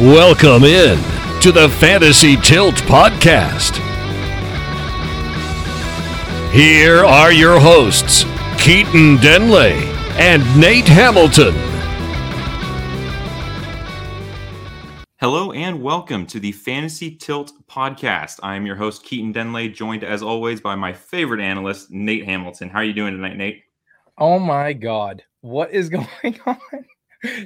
Welcome in to the Fantasy Tilt Podcast. Here are your hosts, Keaton Denley and Nate Hamilton. Hello and welcome to the Fantasy Tilt Podcast. I am your host, Keaton Denley, joined as always by my favorite analyst, Nate Hamilton. How are you doing tonight, Nate? Oh my God. What is going on?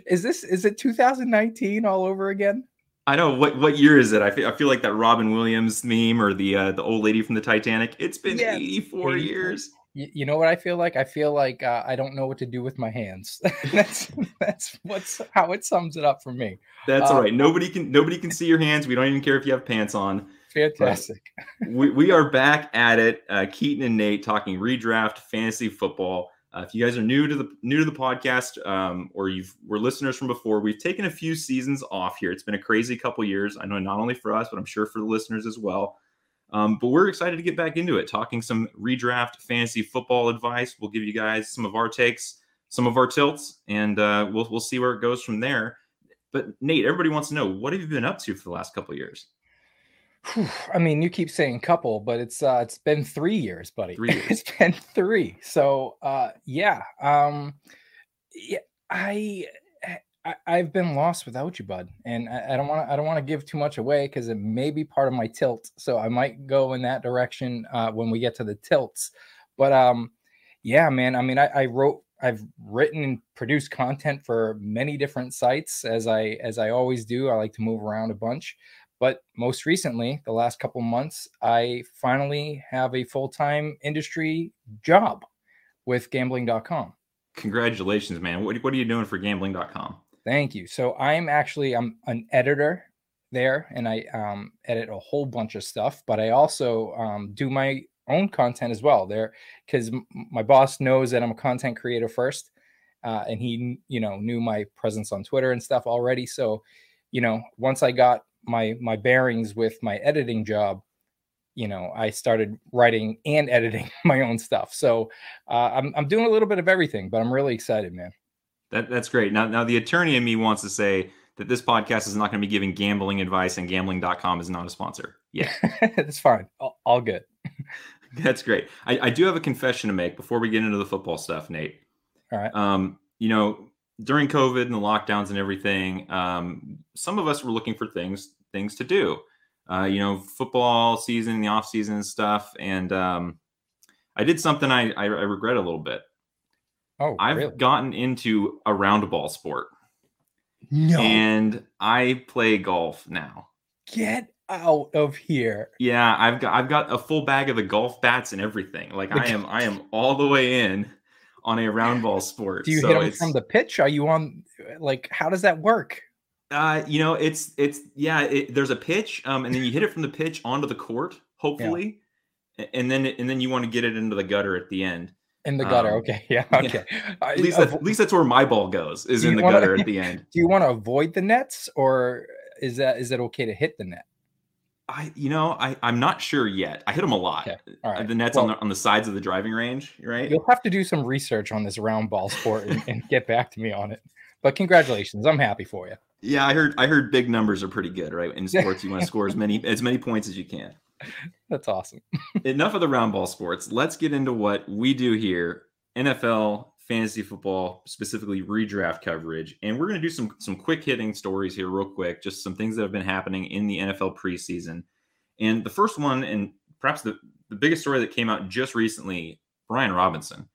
Is this is it 2019 all over again? I know what what year is it? I feel, I feel like that Robin Williams meme or the uh, the old lady from the Titanic. It's been yes. 84 years. You, you, know what I feel like? I feel like uh, I don't know what to do with my hands. that's that's what's how it sums it up for me. That's all right. Um, nobody can nobody can see your hands. We don't even care if you have pants on. Fantastic. we, we are back at it. Uh, Keaton and Nate talking redraft fantasy football. Uh, if you guys are new to the new to the podcast, um, or you've were listeners from before, we've taken a few seasons off here. It's been a crazy couple years. I know not only for us, but I'm sure for the listeners as well. Um, but we're excited to get back into it, talking some redraft fantasy football advice. We'll give you guys some of our takes, some of our tilts, and uh, we'll we'll see where it goes from there. But Nate, everybody wants to know what have you been up to for the last couple years? I mean, you keep saying couple, but it's uh it's been three years, buddy. Three years. it's been three. So uh yeah. Um yeah, I I, have been lost without you, bud, and I, I don't want to. I don't want to give too much away because it may be part of my tilt. So I might go in that direction uh, when we get to the tilts. But um, yeah, man. I mean, I, I wrote, I've written and produced content for many different sites, as I as I always do. I like to move around a bunch. But most recently, the last couple months, I finally have a full time industry job with gambling.com. Congratulations, man. What, what are you doing for gambling.com? Thank you. So I'm actually I'm an editor there and I um, edit a whole bunch of stuff, but I also um, do my own content as well. There because my boss knows that I'm a content creator first. Uh, and he, you know, knew my presence on Twitter and stuff already. So, you know, once I got my my bearings with my editing job you know i started writing and editing my own stuff. So uh, I'm, I'm doing a little bit of everything but i'm really excited man. That, that's great. Now now the attorney in me wants to say that this podcast is not going to be giving gambling advice and gambling.com is not a sponsor yeah it's fine. All, all good that's great I, I do have a confession to make before we get into the football stuff nate all right um you know during COVID and the lockdowns and everything, um, some of us were looking for things things to do. Uh, you know, football season, the off season and stuff. And um, I did something I, I, I regret a little bit. Oh, I've really? gotten into a round ball sport. No. And I play golf now. Get out of here. Yeah, I've got I've got a full bag of the golf bats and everything. Like I am I am all the way in on a round ball sport. Do you so hit them from the pitch? Are you on like how does that work? Uh, you know, it's it's yeah. It, there's a pitch, um, and then you hit it from the pitch onto the court, hopefully, yeah. and then and then you want to get it into the gutter at the end. In the gutter, um, okay, yeah, okay. Yeah. At least that, at least that's where my ball goes is in the wanna, gutter at the end. Do you want to avoid the nets, or is that is it okay to hit the net? I, you know, I, I'm not sure yet. I hit them a lot. Okay. Right. The nets well, on the on the sides of the driving range, right? You'll have to do some research on this round ball sport and, and get back to me on it. But congratulations, I'm happy for you. Yeah, I heard I heard big numbers are pretty good, right? In sports, you want to score as many as many points as you can. That's awesome. Enough of the round ball sports. Let's get into what we do here. NFL fantasy football, specifically redraft coverage. And we're going to do some some quick hitting stories here, real quick, just some things that have been happening in the NFL preseason. And the first one, and perhaps the, the biggest story that came out just recently, Brian Robinson.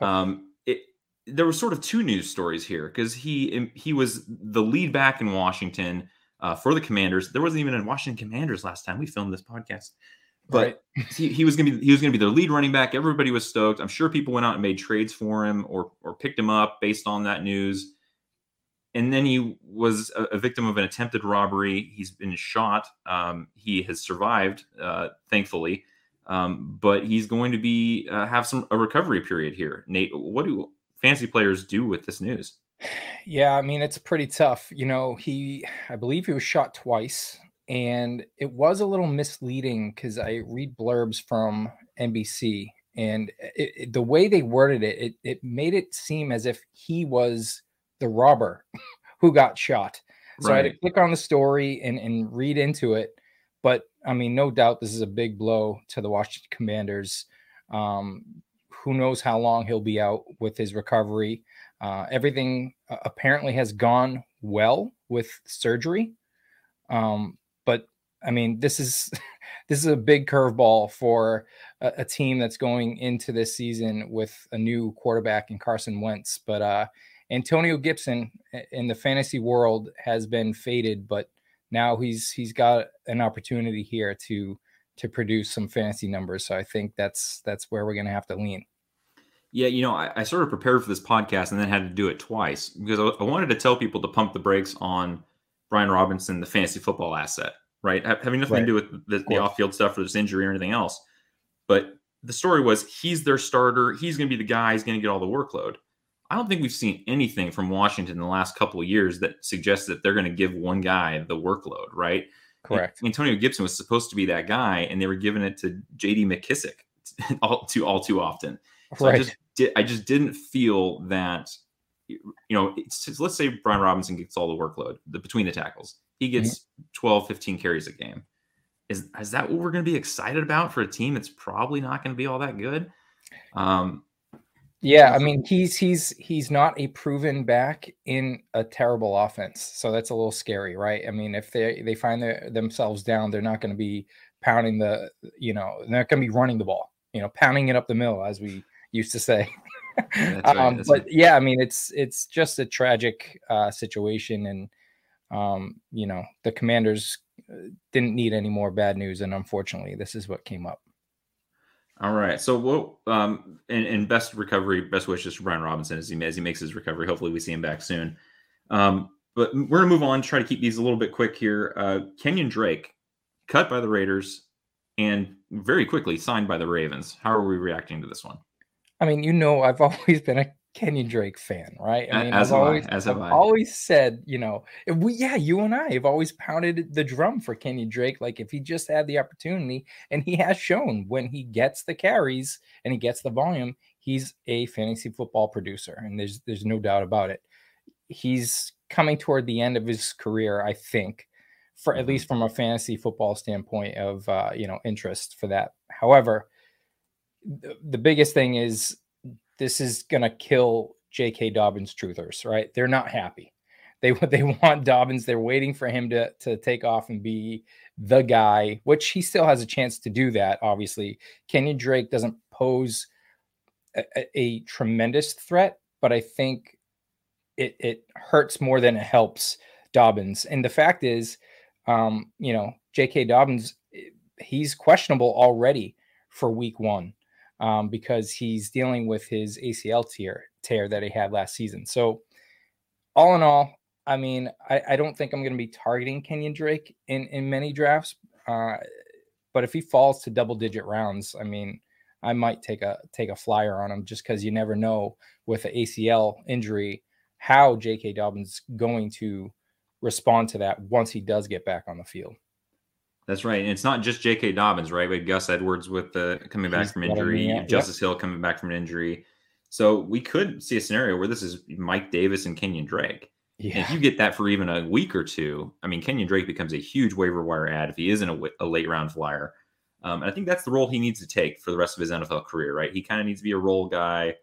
Um, it there were sort of two news stories here because he he was the lead back in Washington uh, for the Commanders. There wasn't even a Washington Commanders last time we filmed this podcast but right. he, he was gonna be he was gonna be their lead running back. Everybody was stoked. I'm sure people went out and made trades for him or or picked him up based on that news. And then he was a, a victim of an attempted robbery. He's been shot. Um, he has survived, uh, thankfully, um, but he's going to be uh, have some a recovery period here. Nate, what do fancy players do with this news? Yeah, I mean it's pretty tough. You know, he I believe he was shot twice and it was a little misleading because I read blurbs from NBC, and it, it, the way they worded it, it, it made it seem as if he was the robber who got shot. So right. I had to click on the story and, and read into it. But I mean, no doubt this is a big blow to the Washington Commanders. Um, who knows how long he'll be out with his recovery? Uh, everything uh, apparently has gone well with surgery. Um, but I mean, this is this is a big curveball for a, a, team that's going into this season with a new quarterback in Carson Wentz. But uh, Antonio Gibson in the fantasy world has been faded, but now he's he's got an opportunity here to to produce some fantasy numbers. So I think that's that's where we're going to have to lean. Yeah, you know, I, I, sort of prepared for this podcast and then had to do it twice because I, I, wanted to tell people to pump the brakes on Brian Robinson, the fantasy football asset, right? Having nothing right. to do with the, the off field stuff or this injury or anything else. But the story was he's their starter. He's going to be the guy. He's going to get all the workload. I don't think we've seen anything from Washington in the last couple of years that suggests that they're going to give one guy the workload, right? Correct. Antonio Gibson was supposed to be that guy, and they were giving it to J.D. McKissic all too all too often. So right. I just did, I just didn't feel that. You know, let's say Brian Robinson gets all the workload the, between the tackles. He gets mm-hmm. 12, 15 carries a game. Is is that what we're going to be excited about for a team that's probably not going to be all that good? Um, yeah, I mean he's he's he's not a proven back in a terrible offense, so that's a little scary, right? I mean, if they they find their, themselves down, they're not going to be pounding the, you know, they're not going to be running the ball, you know, pounding it up the middle, as we used to say. right, um, but right. yeah, I mean, it's it's just a tragic uh, situation, and um, you know, the Commanders uh, didn't need any more bad news, and unfortunately, this is what came up. All right. So what um and, and best recovery, best wishes for Brian Robinson as he as he makes his recovery. Hopefully we see him back soon. Um, but we're gonna move on, try to keep these a little bit quick here. Uh Kenyon Drake, cut by the Raiders and very quickly signed by the Ravens. How are we reacting to this one? I mean, you know, I've always been a Kenyon Drake fan, right? I mean, as I've always, I, as I've I. always said, you know, we, yeah, you and I have always pounded the drum for Kenyon Drake. Like if he just had the opportunity, and he has shown when he gets the carries and he gets the volume, he's a fantasy football producer, and there's there's no doubt about it. He's coming toward the end of his career, I think, for at mm-hmm. least from a fantasy football standpoint of uh, you know interest for that. However, the, biggest thing is this is going to kill J.K. Dobbins truthers, right? They're not happy. They they want Dobbins. They're waiting for him to to take off and be the guy, which he still has a chance to do that. Obviously, Kenyon Drake doesn't pose a, a tremendous threat, but I think it it hurts more than it helps Dobbins. And the fact is, um, you know, J.K. Dobbins, he's questionable already for Week One um, because he's dealing with his ACL tear tear that he had last season. So, all in all, I mean, I, I don't think I'm going to be targeting Kenyon Drake in in many drafts. Uh, but if he falls to double digit rounds, I mean, I might take a take a flyer on him just because you never know with an ACL injury how J.K. Dobbins going to respond to that once he does get back on the field. That's right. And it's not just J.K. Dobbins, right? We had Gus Edwards with the coming back He's from injury, yep. Justice Hill coming back from an injury. So we could see a scenario where this is Mike Davis and Kenyon Drake. Yeah. if you get that for even a week or two, I mean, Kenyon Drake becomes a huge waiver wire ad if he isn't a, a late round flyer. Um, and I think that's the role he needs to take for the rest of his NFL career, right? He kind of needs to be a role guy.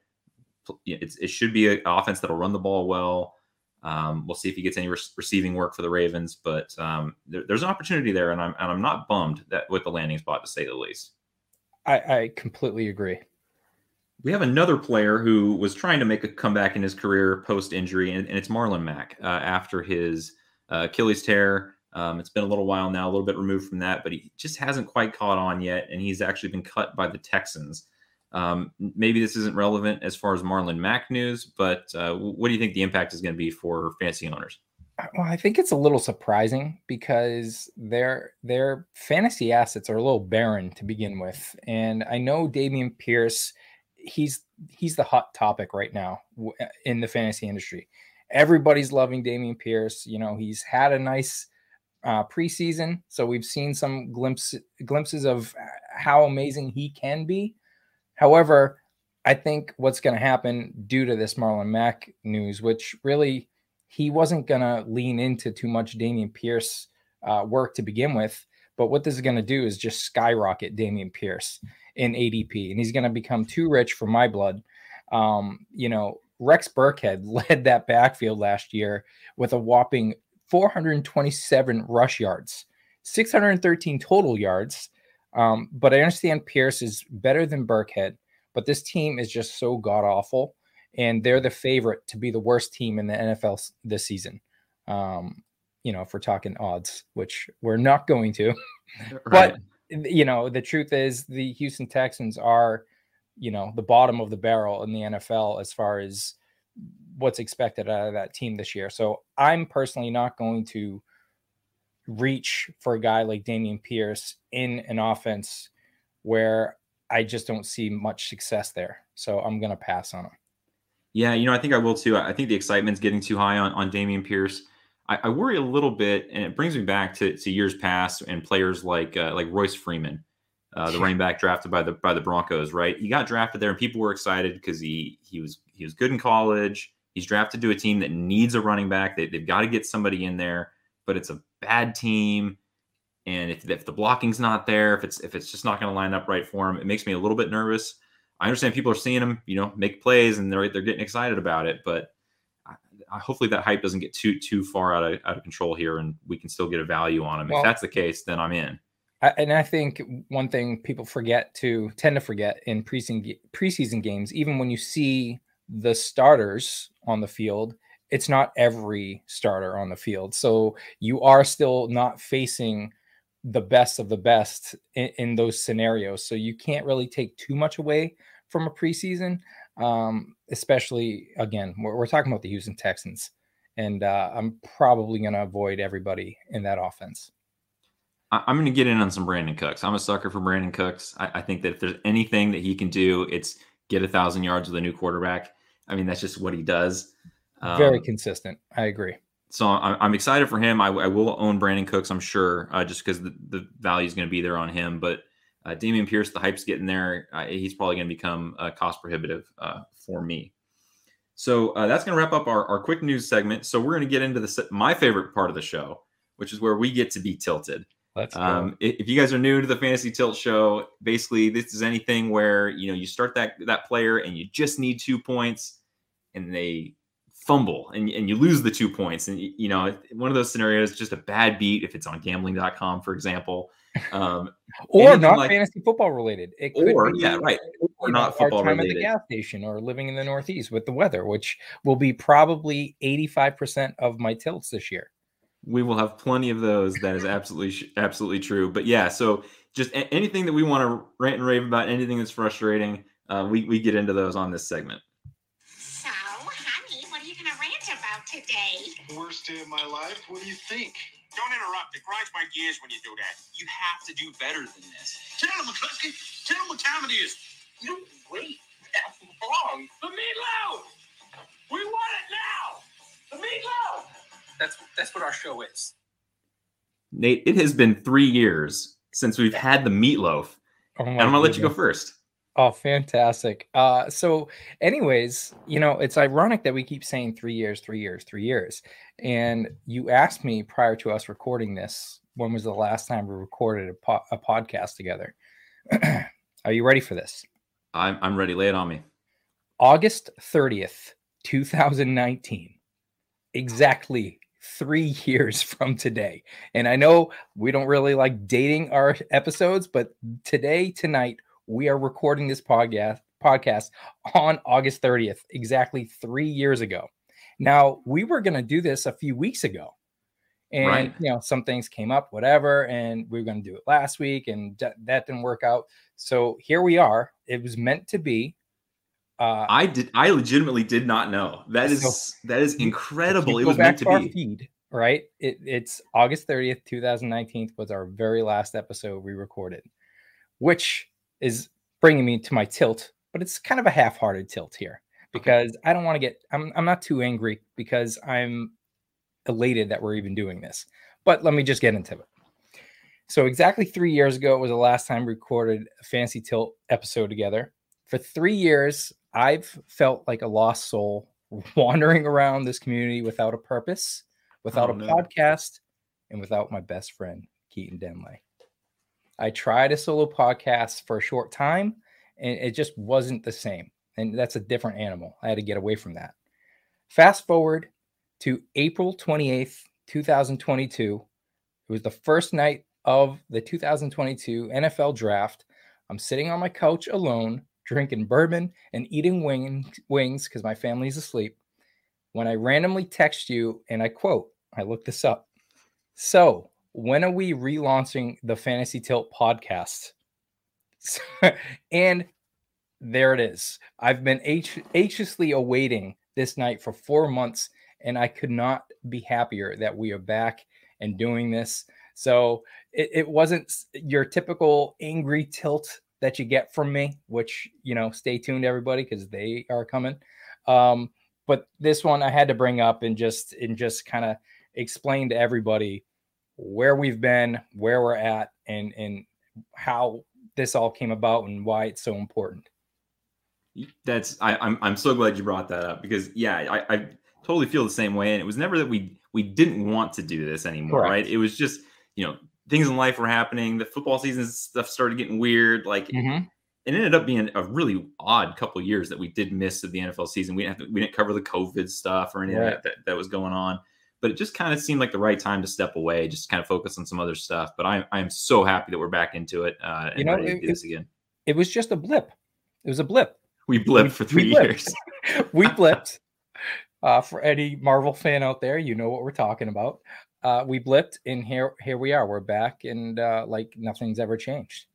It's, it should be an offense that'll run the ball well. Um, we'll see if he gets any re- receiving work for the Ravens, but um, there, there's an opportunity there, and I'm and I'm not bummed that with the landing spot to say the least. I, I completely agree. We have another player who was trying to make a comeback in his career post injury, and, and, it's Marlon Mack uh, after his uh, Achilles tear. Um, it's been a little while now, a little bit removed from that, but he just hasn't quite caught on yet, and he's actually been cut by the Texans. Um, maybe this isn't relevant as far as Marlon Mack news, but uh, what do you think the impact is going to be for fantasy owners? Uh, well, I think it's a little surprising because their their fantasy assets are a little barren to begin with, and I know Dameon Pierce, he's he's the hot topic right now uh, in the fantasy industry. Everybody's loving Dameon Pierce. You know, he's had a nice uh, preseason, so we've seen some glimpse, glimpses of how amazing he can be. However, I think what's going to happen due to this Marlon Mack news, which really he wasn't going to lean into too much Dameon Pierce uh, work to begin with. But what this is going to do is just skyrocket Dameon Pierce in ADP, and he's going to become too rich for my blood. Um, you know, Rex Burkhead led that backfield last year with a whopping 427 rush yards, 613 total yards. Um, but I understand Pierce is better than Burkhead, but this team is just so god awful, and they're the favorite to be the worst team in the NFL this season. Um, you know, if we're talking odds, which we're not going to. right. But you know, the truth is the Houston Texans are, you know, the bottom of the barrel in the NFL as far as what's expected out of that team this year. So I'm personally not going to reach for a guy like Dameon Pierce in an offense where I just don't see much success there. So I'm going to pass on him. Yeah, you know, I think I will too. I think the excitement's getting too high on, on Dameon Pierce. I, I, worry a little bit, and it brings me back to, to years past and players like uh, like Royce Freeman, uh, the running back drafted by the by the Broncos. Right, he got drafted there, and people were excited because he he was he was good in college. He's drafted to a team that needs a running back. They, they've got to get somebody in there, but it's a bad team. And if, if the blocking's not there, if it's if it's just not going to line up right for him, it makes me a little bit nervous. I understand people are seeing him, you know, make plays and they're they're getting excited about it, but hopefully that hype doesn't get too too far out of out of control here, and we can still get a value on him. Well, if that's the case, then I'm in. I, and I think one thing people forget to tend to forget in preseason preseason games, even when you see the starters on the field, it's not every starter on the field. So you are still not facing the best of the best in, in those scenarios. So you can't really take too much away from a preseason um, especially again, we're, we're, talking about the Houston Texans, and uh, I'm probably going to avoid everybody in that offense. I'm going to get in on some Brandin Cooks. I'm a sucker for Brandin Cooks. I, I, think that if there's anything that he can do, it's get a thousand yards with a new quarterback. I mean, that's just what he does. Um, Very consistent. I agree. So I'm, I'm excited for him. I, I, will own Brandin Cooks, I'm sure, uh, just because the, the value is going to be there on him. But uh, Dameon Pierce, the hype's getting there. Uh, he's probably going to become uh, cost prohibitive uh, for me. So uh, that's going to wrap up our, our quick news segment. So we're going to get into the my favorite part of the show, which is where we get to be tilted. Let's go. Um, if you guys are new to the Fantasy Tilt Show, basically this is anything where you know you start that that player and you just need two points, and they fumble and, and you lose the two points, and you know one of those scenarios just a bad beat if it's on Gambling.com, for example um, or not like, fantasy football related. It could or be, yeah, right, or not football time related. At the gas station or living in the Northeast with the weather, which will be probably eighty five percent of my tilts this year. We will have plenty of those. That is absolutely absolutely true. But yeah, so just anything that we want to rant and rave about, anything that's frustrating, uh, we we get into those on this segment. Worst day of my life. What do you think? Don't interrupt. It grinds my gears when you do that. You have to do better than this. Tell him, McCluskey. Tell him what time it is. You wait. That's wrong. The meatloaf. We want it now. The meatloaf. That's that's what our show is. Nate, it has been three years since we've had the meatloaf. Oh and I'm gonna let you go first. Oh, fantastic. Uh, so, anyways, you know, it's ironic that we keep saying three years, three years, three years. And you asked me prior to us recording this, when was the last time we recorded a, po- a podcast together? Are you ready for this? I'm, I'm ready. Lay it on me. August 30th, 2019. Exactly three years from today. And I know we don't really like dating our episodes, but today, tonight, we are recording this podcast podcast on August 30th, exactly three years ago. Now, we were going to do this a few weeks ago. And, right. you know, some things came up, whatever. And we were going to do it last week, and d- that didn't work out. So here we are. It was meant to be. Uh, I did. I legitimately did not know. That is so that is incredible. It was meant to, to be. Feed, right. It, it's August 30th, 2019 was our very last episode we recorded, which is bringing me to my tilt, but it's kind of a half-hearted tilt here because. I don't want to get I'm I'm not too angry because I'm elated that we're even doing this. but let me just get into it. So exactly three years ago it was the last time we recorded a Fantasy Tilt episode together. For three years, I've felt like a lost soul wandering around this community without a purpose, without Oh, a no. podcast, and without my best friend, Keaton Denley. I tried a solo podcast for a short time and it just wasn't the same. And that's a different animal. I had to get away from that. Fast forward to April 28th, 2022. It was the first night of the 2022 NFL draft. I'm sitting on my couch alone, drinking bourbon and eating wing, wings because my family's asleep. When I randomly text you, and I quote, I looked this up. So, when are we relaunching the Fantasy Tilt podcast? and there it is. I've been anx- anxiously awaiting this night for four months, and I could not be happier that we are back and doing this. So it, it wasn't your typical angry tilt that you get from me, which you know, stay tuned, everybody, because they are coming. Um, but this one I had to bring up and just and just kind of explain to everybody where we've been, where we're at, and and how this all came about and why it's so important. That's I, I'm I'm so glad you brought that up because yeah, I, I totally feel the same way. And it was never that we we didn't want to do this anymore, Correct. right? It was just you know things in life were happening. The football season stuff started getting weird. Like Mm-hmm. it ended up being a really odd couple years that we did miss of the NFL season. We didn't have to, we didn't cover the COVID stuff or any of that, that that was going on. But it just kind of seemed like the right time to step away, just kind of focus on some other stuff. But I'm I'm so happy that we're back into it uh, and You know, ready to it- do this again. It was just a blip. It was a blip. We blipped for we three blipped. years. we blipped. Uh, for any Marvel fan out there, you know what we're talking about. Uh, we blipped, and here here we are. We're back, and uh, like nothing's ever changed.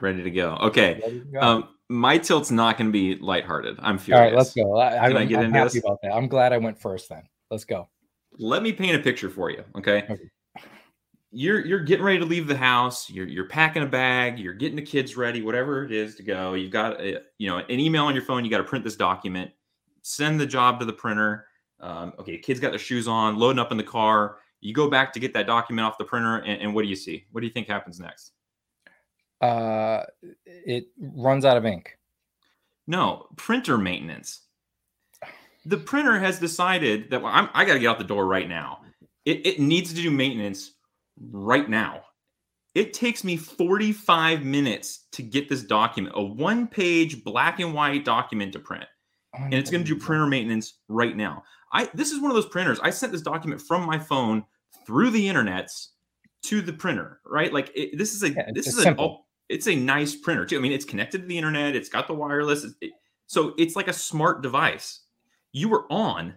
Ready to go. Okay. To go. Um, my tilt's not going to be lighthearted. I'm furious. right, let's go. I, Can I I'm, get I'm into happy this? about that. I'm glad I went first. Then let's go. Let me paint a picture for you. Okay. Okay. You're you're getting ready to leave the house. You're you're packing a bag. You're getting the kids ready. Whatever it is to go. You've got a, you know an email on your phone. You got to print this document. Send the job to the printer. Um, okay, kids got their shoes on, loading up in the car. You go back to get that document off the printer, and, and what do you see? What do you think happens next? Uh, it runs out of ink. No, printer maintenance. The printer has decided that well, I'm, I got to get out the door right now. It, it needs to do maintenance right now. It takes me 45 minutes to get this document, a one page black and white document to print. And it's going to do printer maintenance right now. I this is one of those printers. I sent this document from my phone through the internets to the printer, right? Like it, this is a Yeah, this is a it's a nice printer too. I mean, it's connected to the internet. It's got the wireless. it- so it's like a smart device. You were on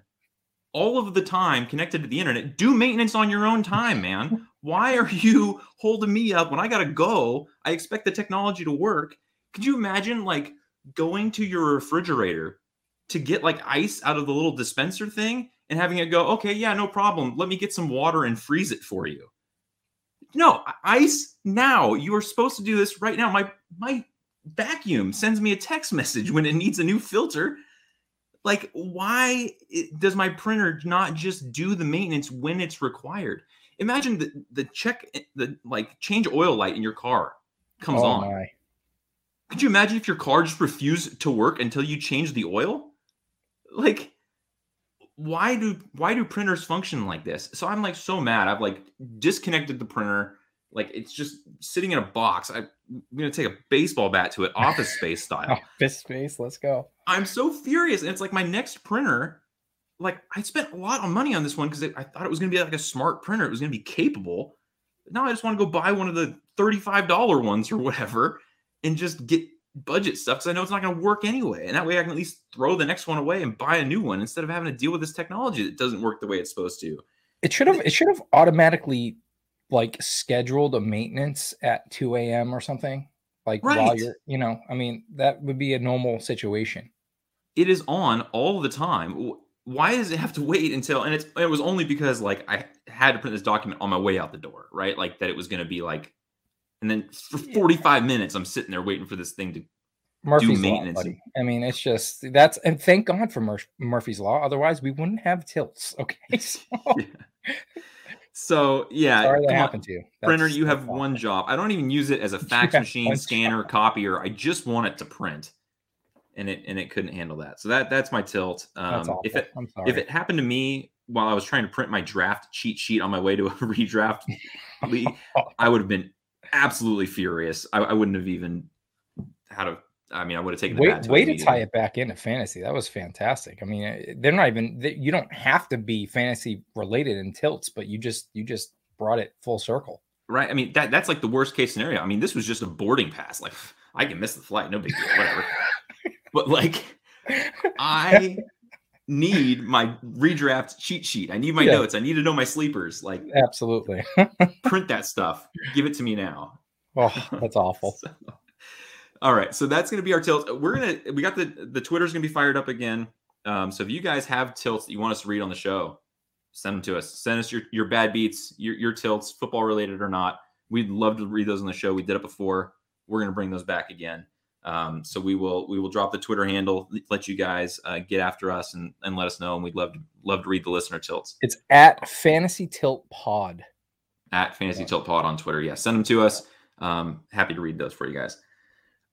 all of the time connected to the internet. Do maintenance on your own time, man. Why are you holding me up when I gotta go? I expect the technology to work. Could you imagine like going to your refrigerator to get like ice out of the little dispenser thing and having it go, okay, yeah, no problem. Let me get some water and freeze it for you. No, ice now. You are supposed to do this right now. My my vacuum sends me a text message when it needs a new filter. Like, why does my printer not just do the maintenance when it's required? Imagine the the check eh, the like change oil light in your car comes oh on. my. Could you imagine if your car just refused to work until you change the oil? Like, why do why do printers function like this? So I'm like so mad. I've like disconnected the printer. Like it's just sitting in a box. I, I'm gonna take a baseball bat to it, office space style. Fist space. Let's go. I'm so furious. And it's like my next printer. Like I spent a lot of money on this one because I thought it was gonna be like a smart printer. It was gonna be capable. But now I just want to go buy one of the $35 ones or whatever and just get budget stuff because I know it's not gonna work anyway. And that way I can at least throw the next one away and buy a new one instead of having to deal with this technology that doesn't work the way it's supposed to. It should have. It should have automatically like scheduled a maintenance at 2 a.m. or something. Like while you're, you know, I mean, that would be a normal situation. it is on all the time. Why does it have to wait until? And it's it was only because like I had to print this document on my way out the door, right? Like that it was going to be like, and then for forty five minutes I'm sitting there waiting for this thing to. Murphy's law, maintenance buddy. I mean, it's just that's and thank God for Mur- Murphy's law. Otherwise, we wouldn't have tilts. Okay, so, So yeah, Sorry that happened to you. printer you have that's one job. I don't even use it as a fax machine scanner job. copier. I just want it to print and it and it couldn't handle that. So that that's my tilt. Um if it I'm sorry. if it happened to me while i was trying to print my draft cheat sheet on my way to a redraft league i would have been absolutely furious. I, I wouldn't have even had a i mean i would have taken way, way to tie it back into fantasy. That was fantastic. I mean, eh, they're not even they- you don't have to be fantasy related in tilts, but you just you just brought it full circle. right i mean that that's like the worst case scenario i mean this was just a boarding pass like i can miss the flight no big deal whatever but like I need my redraft cheat sheet. I need my Yeah. notes. I need to know my sleepers. Like Absolutely. print that stuff. Give it to me now. Oh, that's awful. So- all right, so that's going to be our tilt. We're gonna we got the the Twitter's going to be fired up again. Um, so if you guys have tilts that you want us to read on the show, send them to us. Send us your your bad beats, your your tilts, football related or not. We'd love to read those on the show. We did it before. We're going to bring those back again. Um, so we will we will drop the Twitter handle, let you guys uh, get after us and, and let us know. And we'd love to love to read the listener tilts It's at Fantasy Tilt Pod. at Fantasy Tilt Pod on Twitter. Yeah, send them to us. Um, happy to read those for you guys.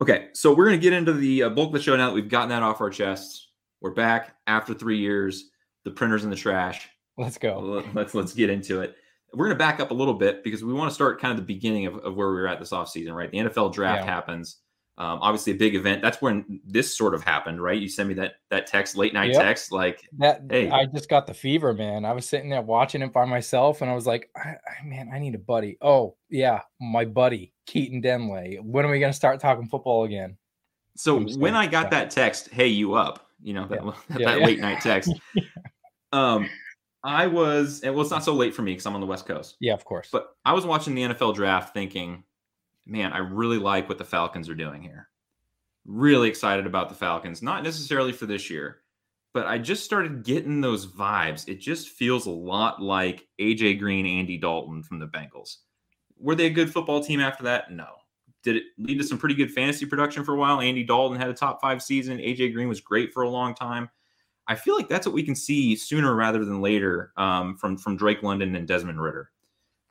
Okay, so we're gonna get into the uh, bulk of the show now that we've gotten that off our chests. We're back after three years. The printer's in the trash. Let's go. Let- Let's let's get into it. We're gonna back up a little bit because we want to start kind of the beginning of, of where we were at this offseason, right? The NFL draft Yeah. happens. Um, obviously, a big event. That's when this sort of happened, right? You sent me that that text, late night Yep. text, like That Hey. I just got the fever, man. I was sitting there watching it by myself, and I was like, I, I, "Man, I need a buddy." Oh yeah, my buddy Keaton Denley. When are we gonna start talking football again? So when I got that text, hey, you up? You know that, that Yeah, yeah. late night text. um, I was, and well, it's not so late for me because I'm on the West Coast. Yeah, of course. But I was watching the NFL draft, thinking, man, I really like what the Falcons are doing here. Really excited about the Falcons, not necessarily for this year, but I just started getting those vibes. It just feels a lot like AJ Green, Andy Dalton from the Bengals. Were they a good football team after that? No. Did it lead to some pretty good fantasy production for a while? Andy Dalton had a top five season. AJ Green was great for a long time. I feel like that's what we can see sooner rather than later um, from from Drake London and Desmond Ridder.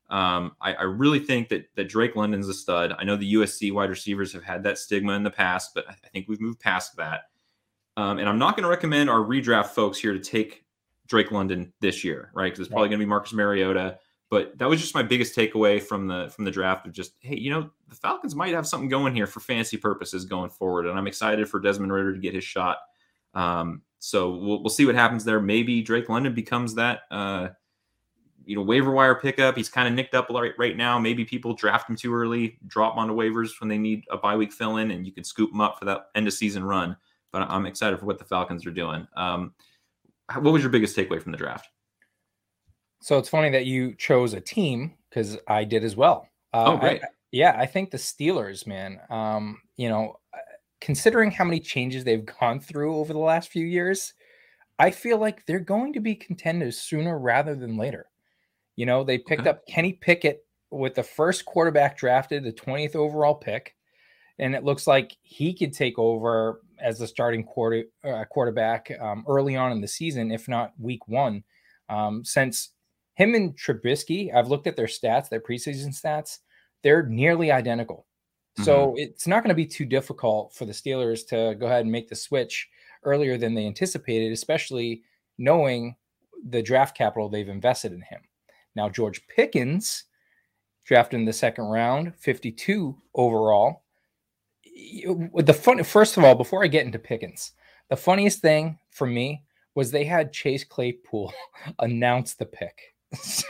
Um, I, I really think that that Drake London's a stud. I know the USC wide receivers have had that stigma in the past, but I think we've moved past that. Um, and I'm not going to recommend our redraft folks here to take Drake London this year, right? Because it's probably going to be Marcus Mariota. But that was just my biggest takeaway from the from the draft of just hey, you know, the Falcons might have something going here for fantasy purposes going forward, and I'm excited for Desmond Ridder to get his shot. Um, so we'll we'll see what happens there. Maybe Drake London becomes that uh, you know waiver wire pickup. He's kind of nicked up right right now. Maybe people draft him too early, drop him onto waivers when they need a bye week fill in, and you can scoop him up for that end of season run. But I'm excited for what the Falcons are doing. Um, what was your biggest takeaway from the draft? So it's funny that you chose a team because I did as well. Uh, Oh, great. I- yeah, I think the Steelers, man. Um, you know, uh, considering how many changes they've gone through over the last few years, I feel like they're going to be contenders sooner rather than later. You know, they picked Okay. up Kenny Pickett with the first quarterback drafted, the 20th overall pick, and it looks like he could take over as the starting quarter uh, quarterback um, early on in the season, if not week one. Um, since him and Trubisky, I've looked at their stats, their preseason stats, they're nearly identical. So it's not going to be too difficult for the Steelers to go ahead and make the switch earlier than they anticipated, especially knowing the draft capital they've invested in him. Now, George Pickens, drafted in the second round, 52 overall. The fun, first of all, before I get into Pickens, the funniest thing for me was they had Chase Claypool announce the pick. So,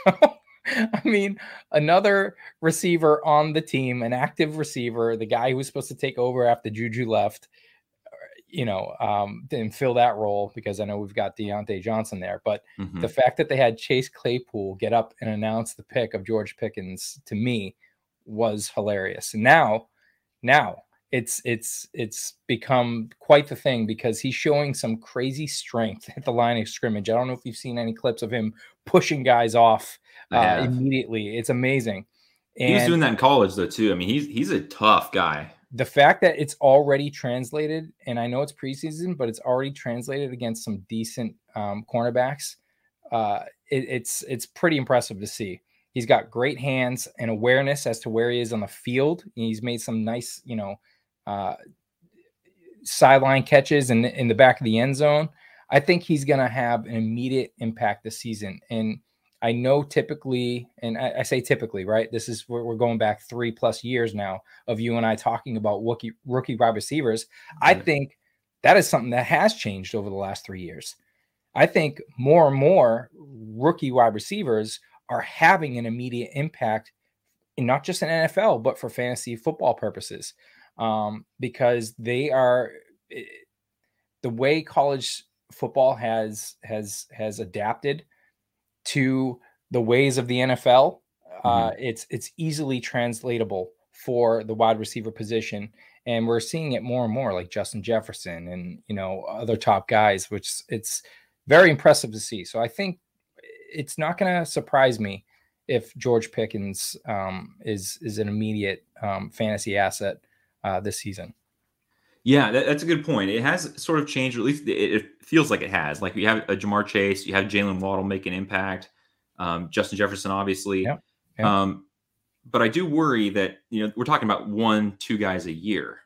I mean, another receiver on the team, an active receiver, the guy who was supposed to take over after Juju left, you know, um, didn't fill that role because I know we've got Diontae Johnson there. But Mhm. the fact that they had Chase Claypool get up and announce the pick of George Pickens to me was hilarious. And now, now it's it's it's become quite the thing because he's showing some crazy strength at the line of scrimmage. I don't know if you've seen any clips of him pushing guys off uh, immediately. It's amazing. He was doing that in college though too. I mean, he's he's a tough guy. The fact that it's already translated, and I know it's preseason, but it's already translated against some decent um, cornerbacks. Uh, it, it's it's pretty impressive to see. He's got great hands and awareness as to where he is on the field. He's made some nice, you know, uh, sideline catches in in the back of the end zone. I think he's going to have an immediate impact this season. And I know typically, and I, I say typically, right? This is we're, we're, going back three plus years now of you and I talking about rookie rookie wide receivers. I think that is something that has changed over the last three years. I think more and more rookie wide receivers are having an immediate impact, in not just in NFL, but for fantasy football purposes, um, because they are eh, the way college football has has has adapted to the ways of the NFL. Uh, mm-hmm. It's it's easily translatable for the wide receiver position, and we're seeing it more and more, like Justin Jefferson and you know other top guys, which it's very impressive to see. So I think it's not going to surprise me if George Pickens um, is is an immediate um, fantasy asset uh, this season. Yeah, that, that's a good point. It has sort of changed, or at least it, it feels like it has. Like you have a Ja'Marr Chase, you have Jaylen Waddle make an impact, um, Justin Jefferson, obviously. Yeah, yeah. Um, but I do worry that you know we're talking about one, two guys a year.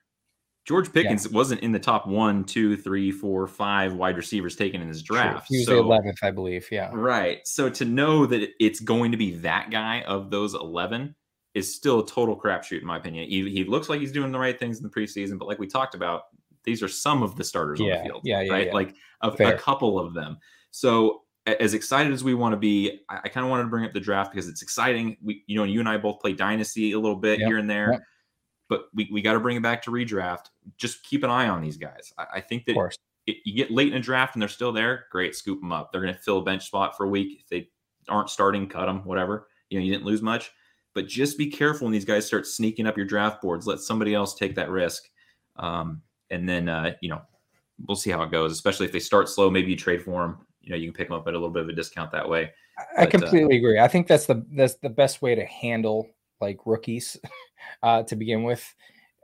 George Pickens yeah. wasn't in the top one, two, three, four, five wide receivers taken in his draft. He was so, the eleventh, I believe. Yeah. Right. So to know that it's going to be that guy of those eleven is still a total crapshoot in my opinion. He, he looks like he's doing the right things in the preseason, but like we talked about, these are some of the starters yeah, on the field. Yeah, yeah right. Yeah. Like a, a, couple of them. So as excited as we want to be, I, I kind of wanted to bring up the draft because it's exciting. We, you know, you and I both play dynasty a little bit yep. here and there, yep. but we, we got to bring it back to redraft. Just keep an eye on these guys. I, I think that it, you get late in a draft and they're still there. Great, scoop them up. They're going to fill a bench spot for a week. If they aren't starting, cut them. Whatever. You know, you didn't lose much but just be careful when these guys start sneaking up your draft boards. Let somebody else take that risk. Um, and then, uh, you know, we'll see how it goes, especially if they start slow. Maybe you trade for them. You know, you can pick them up at a little bit of a discount that way. I but, completely uh, agree. I think that's the that's the best way to handle like rookies uh, to begin with.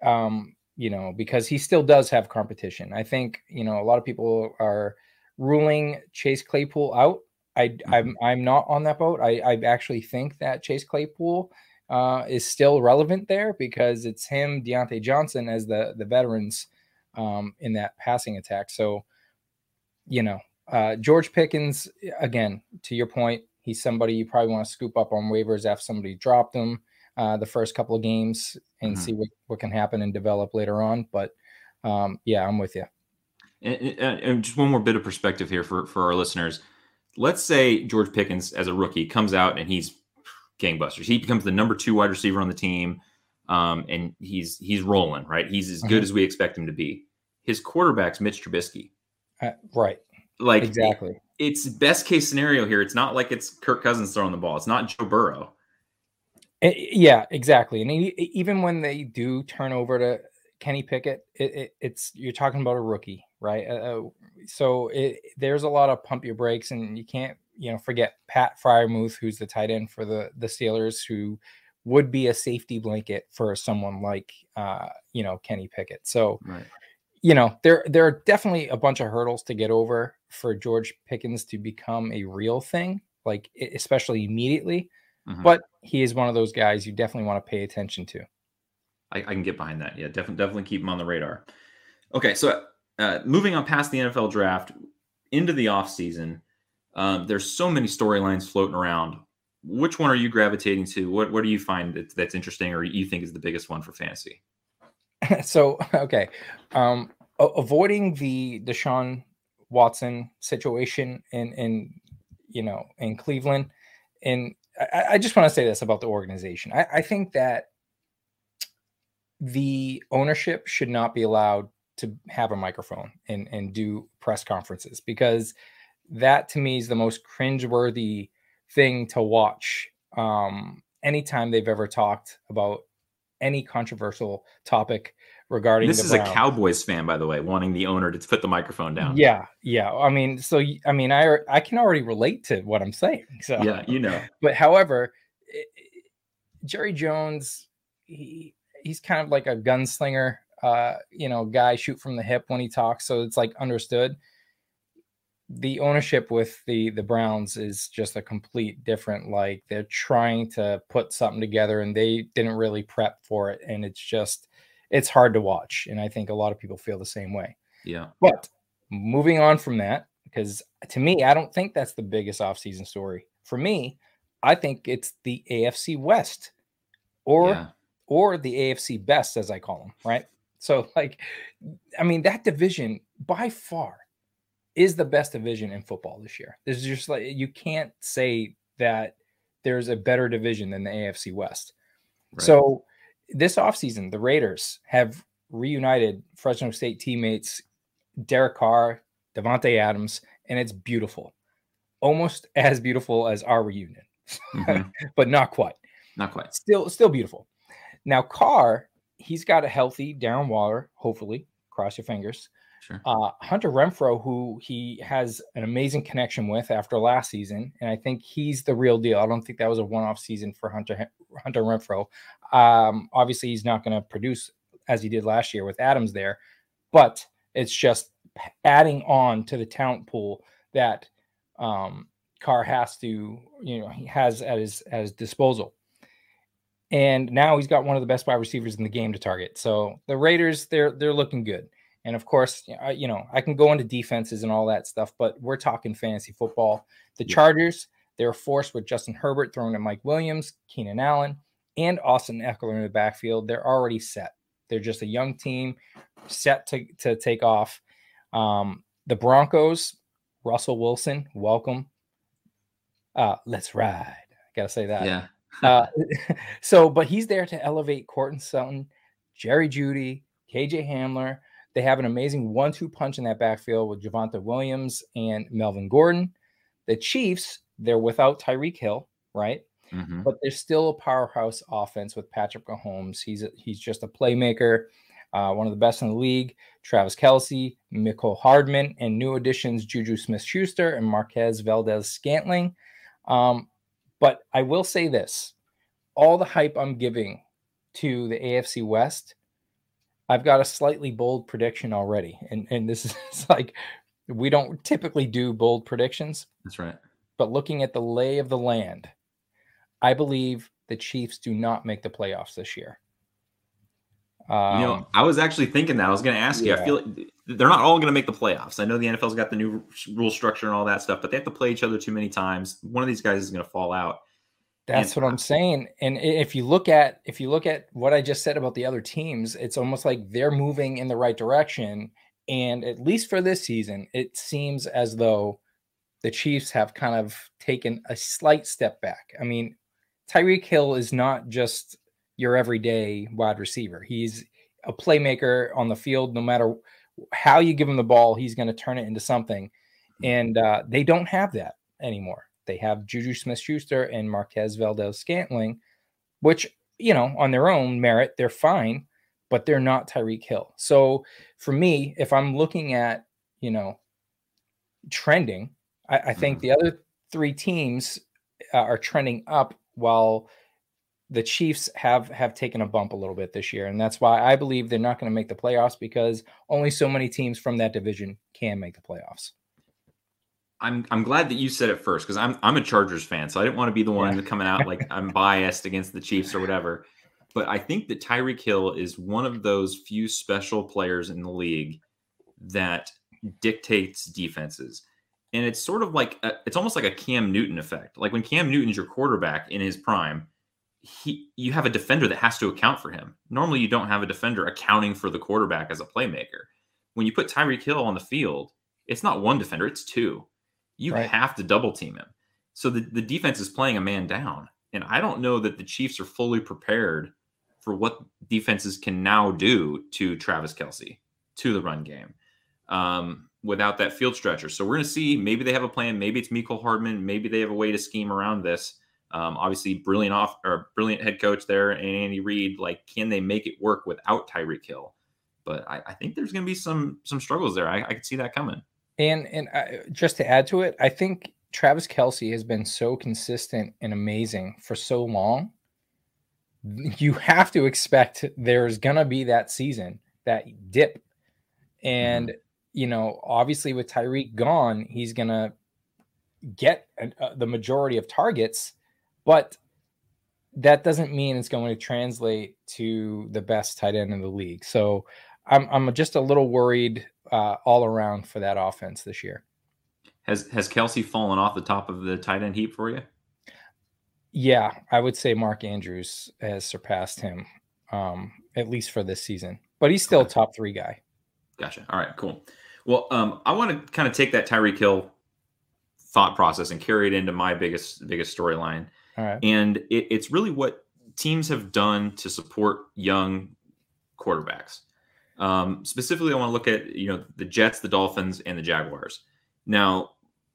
Um, you know, because he still does have competition. I think you know a lot of people are ruling Chase Claypool out I, mm-hmm. I'm I'm not on that boat. I, I actually think that Chase Claypool uh, is still relevant there because it's him, Diontae Johnson as the the veterans um, in that passing attack. So, you know, uh, George Pickens again. To your point, he's somebody you probably want to scoop up on waivers after somebody dropped him uh, the first couple of games and mm-hmm. see what what can happen and develop later on. But um, yeah, I'm with you. And, and, just one more bit of perspective here for for our listeners let's say George Pickens as a rookie comes out and he's gangbusters. He becomes the number two wide receiver on the team, um, and he's he's rolling. Right, he's as good mm-hmm. as we expect him to be. His quarterback's Mitch Trubisky. Uh, right. Like exactly. It's best case scenario here. It's not like it's Kirk Cousins throwing the ball. It's not Joe Burrow. It, eh, yeah, exactly. And even when they do turn over to Kenny Pickett, it, it, it's you're talking about a rookie, right? Uh, uh so there's a lot of pump your brakes, and you can't you know forget Pat Freiermuth, who's the tight end for the the Steelers, who would be a safety blanket for someone like uh, you know Kenny Pickett. So. Right. You know, there there are definitely a bunch of hurdles to get over for George Pickens to become a real thing, like especially immediately. Mm-hmm. But he is one of those guys you definitely want to pay attention to. I, I can get behind that. Yeah, definitely, definitely keep him on the radar. Okay, so uh, moving on past the NFL draft into the offseason, um, there's so many storylines floating around. Which one are you gravitating to? What what do you find that, that's interesting or you think is the biggest one for fantasy? so okay, um, avoiding the Deshaun Watson situation in in you know in Cleveland, and I, I just want to say this about the organization. I, I think that the ownership should not be allowed to have a microphone and and do press conferences because that to me is the most cringeworthy thing to watch um, anytime they've ever talked about any controversial topic regarding this is Browns. a cowboys fan by the way wanting the owner to put the microphone down. Yeah yeah. I mean so i mean i i can already relate to what i'm saying so. Yeah you know. But however it, jerry jones he he's kind of like a gunslinger, uh, you know, guy shoot from the hip when he talks. So it's like understood. the ownership with the the Browns is just a complete different. Like they're trying to put something together and they didn't really prep for it, and it's just it's hard to watch. And I think a lot of people feel the same way. Yeah. But moving on from that, because to me, I don't think that's the biggest offseason story. For me, I think it's the AFC West or Yeah. Or the AFC best, as I call them, right? So, like, I mean, that division by far is the best division in football this year. There's just like you can't say that there's a better division than the AFC West. Right. So this offseason, the Raiders have reunited Fresno State teammates Derek Carr, Davante Adams, and it's beautiful. Almost as beautiful as our reunion, Mhm. but not quite Not quite. still still beautiful. Now Carr, he's got a healthy Darren Waller, hopefully. Cross your fingers. Sure. Uh, Hunter Renfrow, who he has an amazing connection with after last season, and I think he's the real deal. I don't think that was a one-off season for Hunter Hunter Renfrow. Um, obviously, he's not going to produce as he did last year with Adams there, but it's just adding on to the talent pool that um, Carr has to, you know, he has at his at his disposal. And now he's got one of the best wide receivers in the game to target. So the Raiders, they're they're looking good. And of course, you know, I can go into defenses and all that stuff, but we're talking fantasy football. The. Chargers, they're forced with Justin Herbert throwing to Mike Williams, Keenan Allen, and Austin Ekeler in the backfield. They're already set. They're just a young team set to, to take off. Um, the Broncos, Russell Wilson, welcome. Uh, let's ride. Gotta say that. Yeah. Uh, so, but he's there to elevate Courtland Sutton, Jerry Jeudy, KJ Hamler. They have an amazing one-two punch in that backfield with Javonte Williams and Melvin Gordon. The Chiefs, they're without Tyreek Hill, right? Mhm. But they're still a powerhouse offense with Patrick Mahomes. He's a, he's just a playmaker, uh, one of the best in the league. Travis Kelce, Mecole Hardman, and new additions Juju Smith-Schuster and Marquez Valdes-Scantling. Um, but I will say this: all the hype I'm giving to the AFC West, I've got a slightly bold prediction already, and and this is like we don't typically do bold predictions, That's right. but looking at the lay of the land, I believe the Chiefs do not make the playoffs this year. Um, you know, I was actually thinking that. I was going to ask you. I feel like they're not all going to make the playoffs. I know the NFL's got the new rule structure and all that stuff, but they have to play each other too many times. One of these guys is going to fall out. That's And what I'm saying. And if you look at if you look at what I just said about the other teams, it's almost like they're moving in the right direction. And at least for this season, it seems as though the Chiefs have kind of taken a slight step back. I mean, Tyreek Hill is not just your everyday wide receiver. He's a playmaker on the field. No matter how you give him the ball, he's going to turn it into something. And uh, they don't have that anymore. They have Juju Smith Schuster and Marquez Valdes Scantling, which, you know, on their own merit, they're fine, but they're not Tyreek Hill. So for me, if I'm looking at, you know, trending, I, I think Mhm. the other three teams uh, are trending up while the Chiefs have have taken a bump a little bit this year, and that's why I believe they're not going to make the playoffs because only so many teams from that division can make the playoffs. I'm I'm glad that you said it first because I'm I'm a Chargers fan, so I didn't want to be the one Yeah. coming out like I'm biased against the Chiefs or whatever. But I think that Tyreek Hill is one of those few special players in the league that dictates defenses. And it's sort of like a, it's almost like a Cam Newton effect. Like when Cam Newton's your quarterback in his prime, he you have a defender that has to account for him. Normally you don't have a defender accounting for the quarterback as a playmaker. When you put Tyreek Hill on the field, it's not one defender, it's two. You Right. have to double team him. So the, the defense is playing a man down. And I don't know that the Chiefs are fully prepared for what defenses can now do to Travis Kelce, to the run game, um, without that field stretcher. So we're going to see. Maybe they have a plan. Maybe it's Mecole Hardman. Maybe they have a way to scheme around this. Um, obviously, brilliant off or brilliant head coach there, and Andy Reid. Like, can they make it work without Tyreek Hill? But I, I think there's going to be some some struggles there. I, I could see that coming. And and uh, just to add to it, I think Travis Kelce has been so consistent and amazing for so long. You have to expect there's gonna be that season, that dip, and you know, obviously with Tyreek gone, he's going to get uh, the majority of targets, but that doesn't mean it's going to translate to the best tight end in the league. So I'm I'm just a little worried uh, all around for that offense this year. Has has Kelce fallen off the top of the tight end heap for you? Yeah, I would say Mark Andrews has surpassed him, um, at least for this season. But he's still okay. top three guy. Gotcha. All right, cool. Well, um, I want to kind of take that Tyreek Hill thought process and carry it into my biggest biggest storyline. And it, it's really what teams have done to support young quarterbacks. Um, specifically, I want to look at you know the Jets, the Dolphins, and the Jaguars. Now,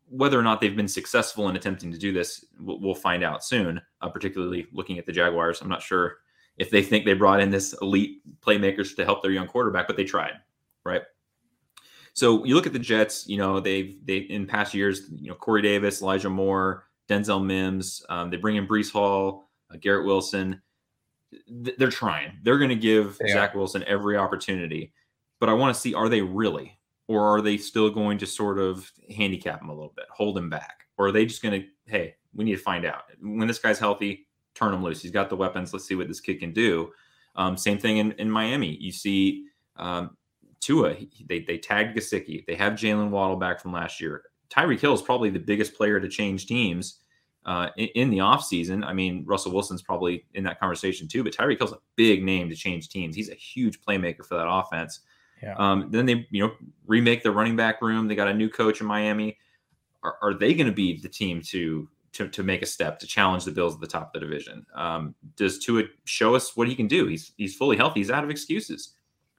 whether or not they've been successful in attempting to do this, we'll, we'll find out soon. Uh, particularly looking at the Jaguars, I'm not sure if they think they brought in this elite playmakers to help their young quarterback, but they tried, right? So you look at the Jets. You know they've they in past years, you know Corey Davis, Elijah Moore, Denzel Mims. Um, they bring in Breece Hall, uh, Garrett Wilson. Th- they're trying. They're going to give they Zach. Wilson every opportunity. But I want to see are they really, or are they still going to sort of handicap him a little bit, hold him back, or are they just going to, hey, we need to find out when this guy's healthy, turn him loose. He's got the weapons. Let's see what this kid can do. Um, same thing in, in Miami. You see um, Tua. They they tagged Gesicki. They have Jaylen Waddle back from last year. Tyreek Hill is probably the biggest player to change teams uh, in, in, the offseason. I mean, Russell Wilson's probably in that conversation too, but Tyreek Hill's a big name to change teams. He's a huge playmaker for that offense. Yeah. Um, then they, you know, remake the running back room. They got a new coach in Miami. Are, are they going to be the team to, to to make a step to challenge the Bills at the top of the division? Um, does Tua show us what he can do? He's he's fully healthy. He's out of excuses.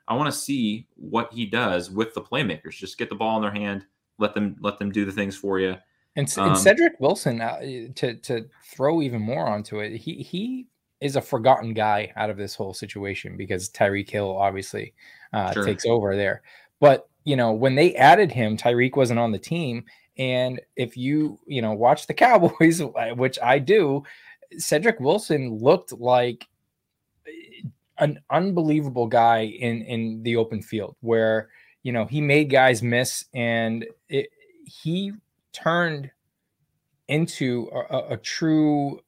I want to see what he does with the playmakers. Just get the ball in their hand, let them let them do the things for you. And, um, and Cedric Wilson, uh, to to throw even more onto it, he he is a forgotten guy out of this whole situation because Tyreek Hill obviously uh, sure. takes over there. But you know when they added him, Tyreek wasn't on the team, and if you you know watch the Cowboys, which I do, Cedric Wilson looked like eh, an unbelievable guy in in the open field where you know he made guys miss and it, he turned into a, a, true,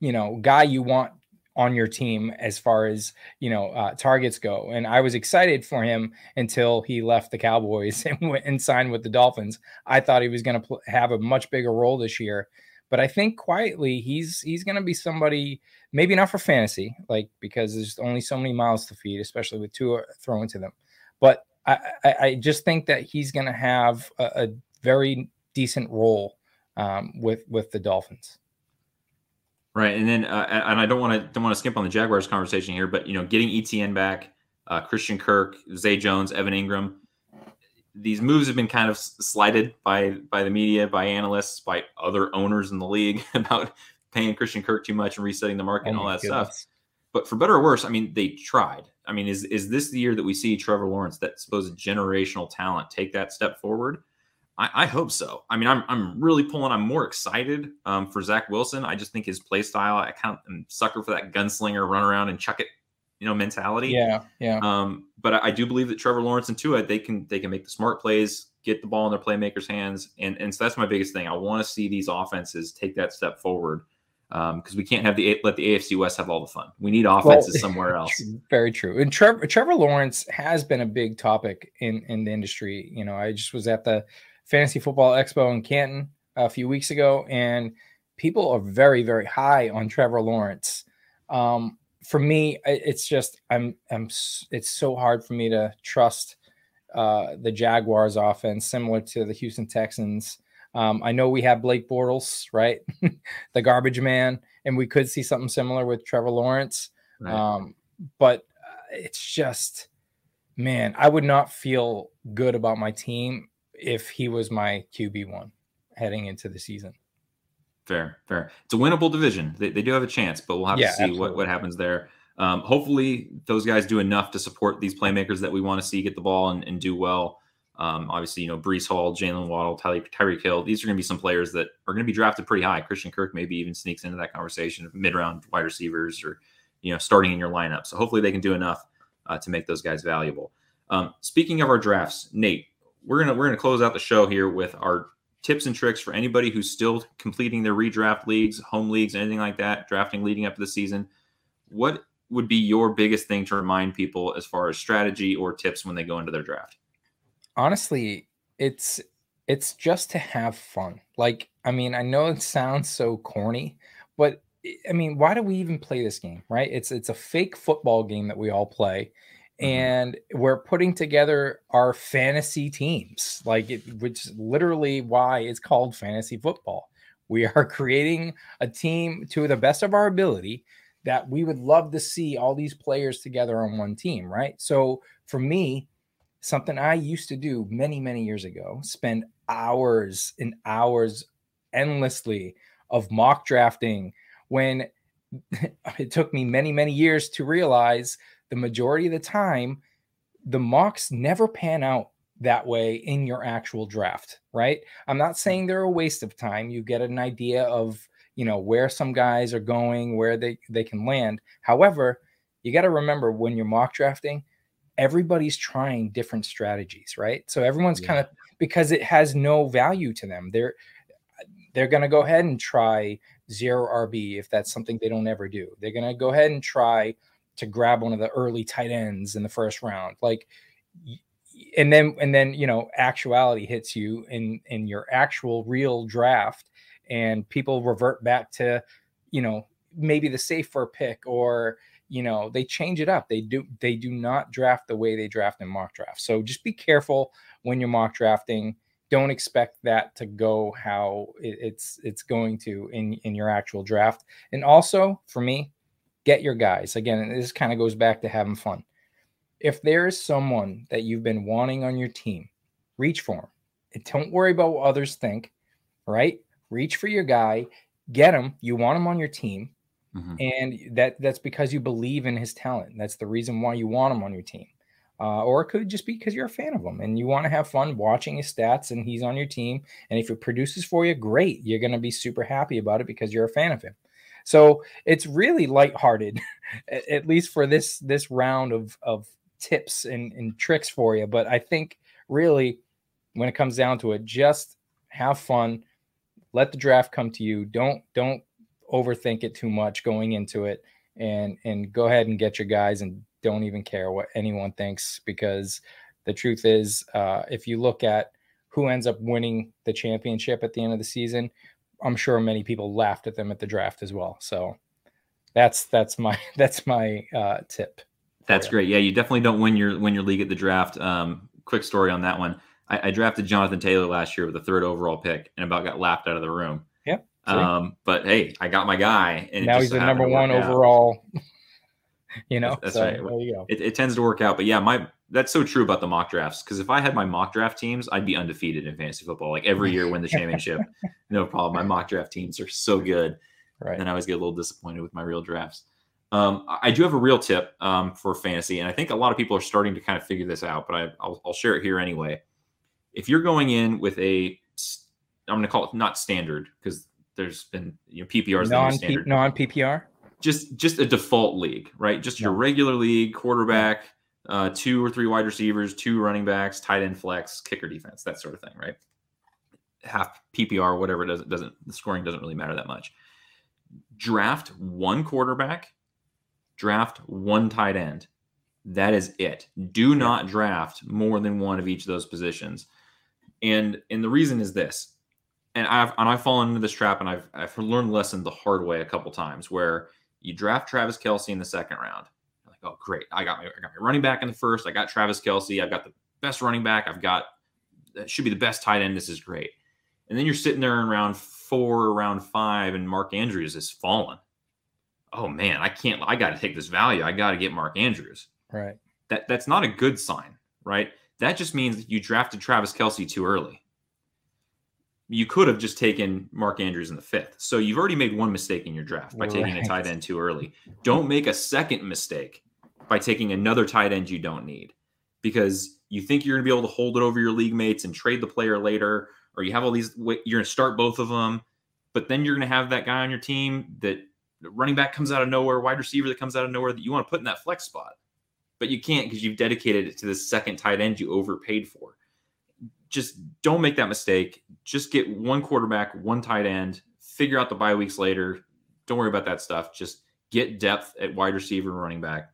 you know, guy you want on your team as far as you know uh, targets go. And I was excited for him until he left the Cowboys and went and signed with the Dolphins. I thought he was going to pl- have a much bigger role this year, but I think quietly he's he's going to be somebody. Maybe not for fantasy, like because there's only so many miles to feed, especially with Tua thrown to them. But I, I, I just think that he's going to have a, a very decent role um, with with the Dolphins. Right, and then uh, and I don't want to don't want to skimp on the Jaguars conversation here, but you know, getting ETN back, uh, Christian Kirk, Zay Jones, Evan Engram, these moves have been kind of slighted by by the media, by analysts, by other owners in the league about paying Christian Kirk too much and resetting the market oh and all that goodness. stuff. But for better or worse, I mean, they tried. I mean, is is this the year that we see Trevor Lawrence, that supposed generational talent, take that step forward? I, I, hope so. I mean, I'm I'm really pulling. I'm more excited um, for Zach Wilson. I just think his play style. I kind of am sucker for that gunslinger, run around and chuck it, you know, mentality. Yeah, yeah. Um, but I, I, do believe that Trevor Lawrence and Tua they can they can make the smart plays, get the ball in their playmakers' hands, and and so that's my biggest thing. I want to see these offenses take that step forward because um, we can't have the let the AFC West have all the fun. We need offenses well, somewhere else. Very true. And Trevor Trevor Lawrence has been a big topic in in the industry. You know, I just was at the Fantasy Football Expo in Canton a few weeks ago, and people are very, very high on Trevor Lawrence. Um, for me, it's just I'm I'm it's so hard for me to trust uh, the Jaguars offense, similar to the Houston Texans. Um, I know we have Blake Bortles, right, the garbage man, and we could see something similar with Trevor Lawrence. Right. Um, but uh, it's just, man, I would not feel good about my team if he was my QB one heading into the season. Fair, fair. It's a winnable division. They, they do have a chance, but we'll have yeah, to see what, what happens there. Um, hopefully, those guys do enough to support these playmakers that we want to see get the ball and, and do well. Um, obviously, you know, Breece Hall, Jaylen Waddle, Tyreek, Tyreek Hill, these are going to be some players that are going to be drafted pretty high. Christian Kirk maybe even sneaks into that conversation of mid round wide receivers or, you know, starting in your lineup. So hopefully they can do enough uh, to make those guys valuable. Um, speaking of our drafts, Nate, we're gonna we're gonna close out the show here with our tips and tricks for anybody who's still completing their redraft leagues, home leagues, anything like that, drafting leading up to the season. What would be your biggest thing to remind people as far as strategy or tips when they go into their draft? Honestly, it's it's just to have fun. Like, I mean, I know it sounds so corny, but I mean, why do we even play this game, right? It's it's a fake football game that we all play. Mm-hmm. and we're putting together our fantasy teams, like it, which literally why it's called fantasy football. We are creating a team to the best of our ability that we would love to see all these players together on one team, right? So for me, something I used to do many, many years ago, spend hours and hours endlessly of mock drafting when it took me many, many years to realize the majority of the time, the mocks never pan out that way in your actual draft, right? I'm not saying they're a waste of time. You get an idea of, you know, where some guys are going, where they, they can land. However, you got to remember when you're mock drafting, everybody's trying different strategies, right? So everyone's yeah. kind of because it has no value to them. They're they're going to go ahead and try zero RB if that's something they don't ever do. They're going to go ahead and try to grab one of the early tight ends in the first round. Like and then and then, you know, actuality hits you in in your actual real draft and people revert back to, you know, maybe the safer pick or you know they change it up. They do they do not draft the way they draft in mock draft. So just be careful when you're mock drafting. Don't expect that to go how it's it's going to in in your actual draft. And also for me get your guys again this kind of goes back to having fun if there is someone that you've been wanting on your team reach for them and don't worry about what others think right reach for your guy get him you want him on your team Mm-hmm. And that that's because you believe in his talent. That's the reason why you want him on your team. Uh, or it could just be because you're a fan of him and you want to have fun watching his stats and he's on your team. And if it produces for you, great. You're going to be super happy about it because you're a fan of him. So it's really lighthearted, at least for this this round of of tips and, and tricks for you. But I think really when it comes down to it, just have fun. Let the draft come to you. Don't don't overthink it too much going into it and and go ahead and get your guys and don't even care what anyone thinks because the truth is uh, if you look at who ends up winning the championship at the end of the season i'm sure many people laughed at them at the draft as well. So that's that's my that's my uh, tip that's great. Yeah you definitely don't win your win your league at the draft. Um, quick story on that one. I, I drafted jonathan taylor last year with the third overall pick and about got laughed out of the room. Um, but hey, I got my guy, and now he's the number one overall. you know, that's, so, right. There you go. It, it, tends to work out, but yeah, my that's so true about the mock drafts. Because if I had my mock draft teams, I'd be undefeated in fantasy football. Like every year, win the championship, no problem. My mock draft teams are so good. Right. And I always get a little disappointed with my real drafts. Um, I do have a real tip um, for fantasy, and I think a lot of people are starting to kind of figure this out, but I, I'll, I'll share it here anyway. If you're going in with a, I'm going to call it not standard because there's been you know PPRs non non PPR. Just just a default league, right? Just your regular league quarterback, uh, two or three wide receivers, two running backs, tight end flex, kicker defense, that sort of thing, right? Half PPR, whatever it does, it doesn't the scoring doesn't really matter that much. Draft one quarterback, draft one tight end. That is it. Do not draft more than one of each of those positions. And and the reason is this and I've and I've fallen into this trap, and I've I've learned the lesson the hard way a couple times where you draft Travis Kelce in the second round. Oh great, I got my I got my running back in the first. I got Travis Kelce. I've got the best running back. I've got that should be the best tight end. This is great. And then you're sitting there in round four, round five, and Mark Andrews is fallen. Oh man, I can't. I got to take this value. I got to get Mark Andrews. Right. That that's not a good sign, right? That just means that you drafted Travis Kelce too early you could have just taken Mark Andrews in the fifth. So you've already made one mistake in your draft by taking a tight end too early. Don't make a second mistake by taking another tight end you don't need because you think you're going to be able to hold it over your league mates and trade the player later, or you have all these, you're going to start both of them, but then you're going to have that guy on your team that running back comes out of nowhere, wide receiver that comes out of nowhere that you want to put in that flex spot. but you can't because you've dedicated it to the second tight end you overpaid for. Just don't make that mistake. Just get one quarterback, one tight end, figure out the bye weeks later. Don't worry about that stuff. Just get depth at wide receiver and running back.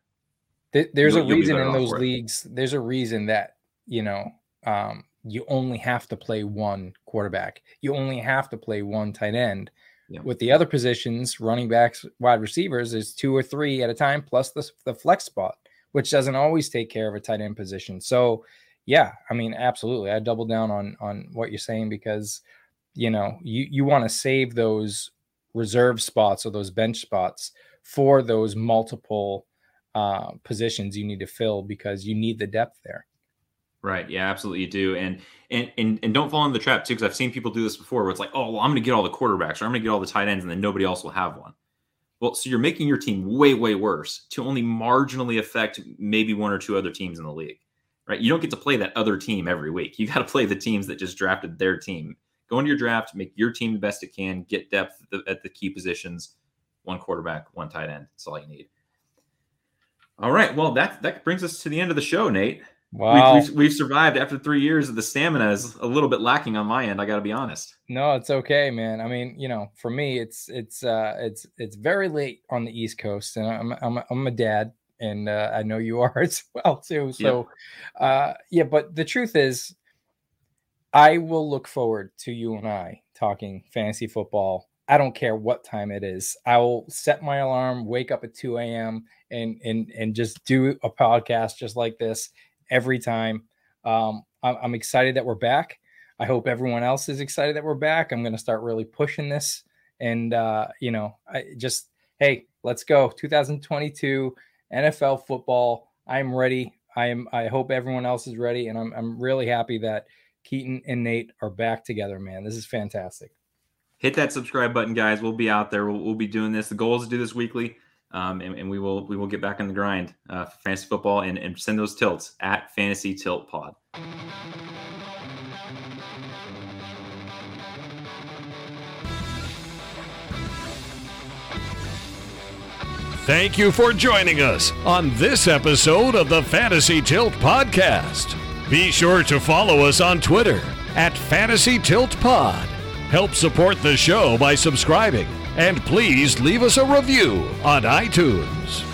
There's you'll, a reason in those leagues. There's a reason that, you know, um, you only have to play one quarterback. You only have to play one tight end. Yeah. With the other positions, running backs, wide receivers, is two or three at a time, plus the, the flex spot, which doesn't always take care of a tight end position. So, yeah, I mean, absolutely, I double down on on what you're saying because you know you you want to save those reserve spots or those bench spots for those multiple uh, positions you need to fill because you need the depth there. Right. Yeah, absolutely. You do. And and and, and don't fall into the trap too, because I've seen people do this before where it's like, oh, well, I'm going to get all the quarterbacks or I'm going to get all the tight ends, and then nobody else will have one. Well, so you're making your team way, way worse to only marginally affect maybe one or two other teams in the league. Right. You don't get to play that other team every week. You got to play the teams that just drafted their team. Go into your draft, make your team the best it can, get depth at the, at the key positions, one quarterback, one tight end. That's all you need. All right. Well, that that brings us to the end of the show, Nate. Wow. We've, we've, we've, survived after three years. Of the stamina is a little bit lacking on my end. I got to be honest. No, it's okay, man. I mean, you know, for me, it's it's uh, it's it's very late on the East Coast, and I'm I'm I'm a dad, and uh, I know you are as well too. So, yeah. uh, yeah. But the truth is, I will look forward to you and I talking fantasy football. I don't care what time it is. I will set my alarm, wake up at 2 a.m. and and and just do a podcast just like this every time. Um, I'm excited that we're back. I hope everyone else is excited that we're back. I'm going to start really pushing this, and uh, you know, I just hey, let's go 2022 NFL football. I'm ready. I am. I hope everyone else is ready, and I'm I'm really happy that Keaton and Nate are back together. Man, this is fantastic. Hit that subscribe button, guys. We'll be out there. We'll, we'll be doing this. The goal is to do this weekly um, and, and, we will we will get back on the grind uh, for fantasy football and, and send those tilts at Fantasy Tilt Pod. Thank you for joining us on this episode of the Fantasy Tilt Podcast. Be sure to follow us on Twitter at Fantasy Tilt Pod. Help support the show by subscribing and please leave us a review on iTunes.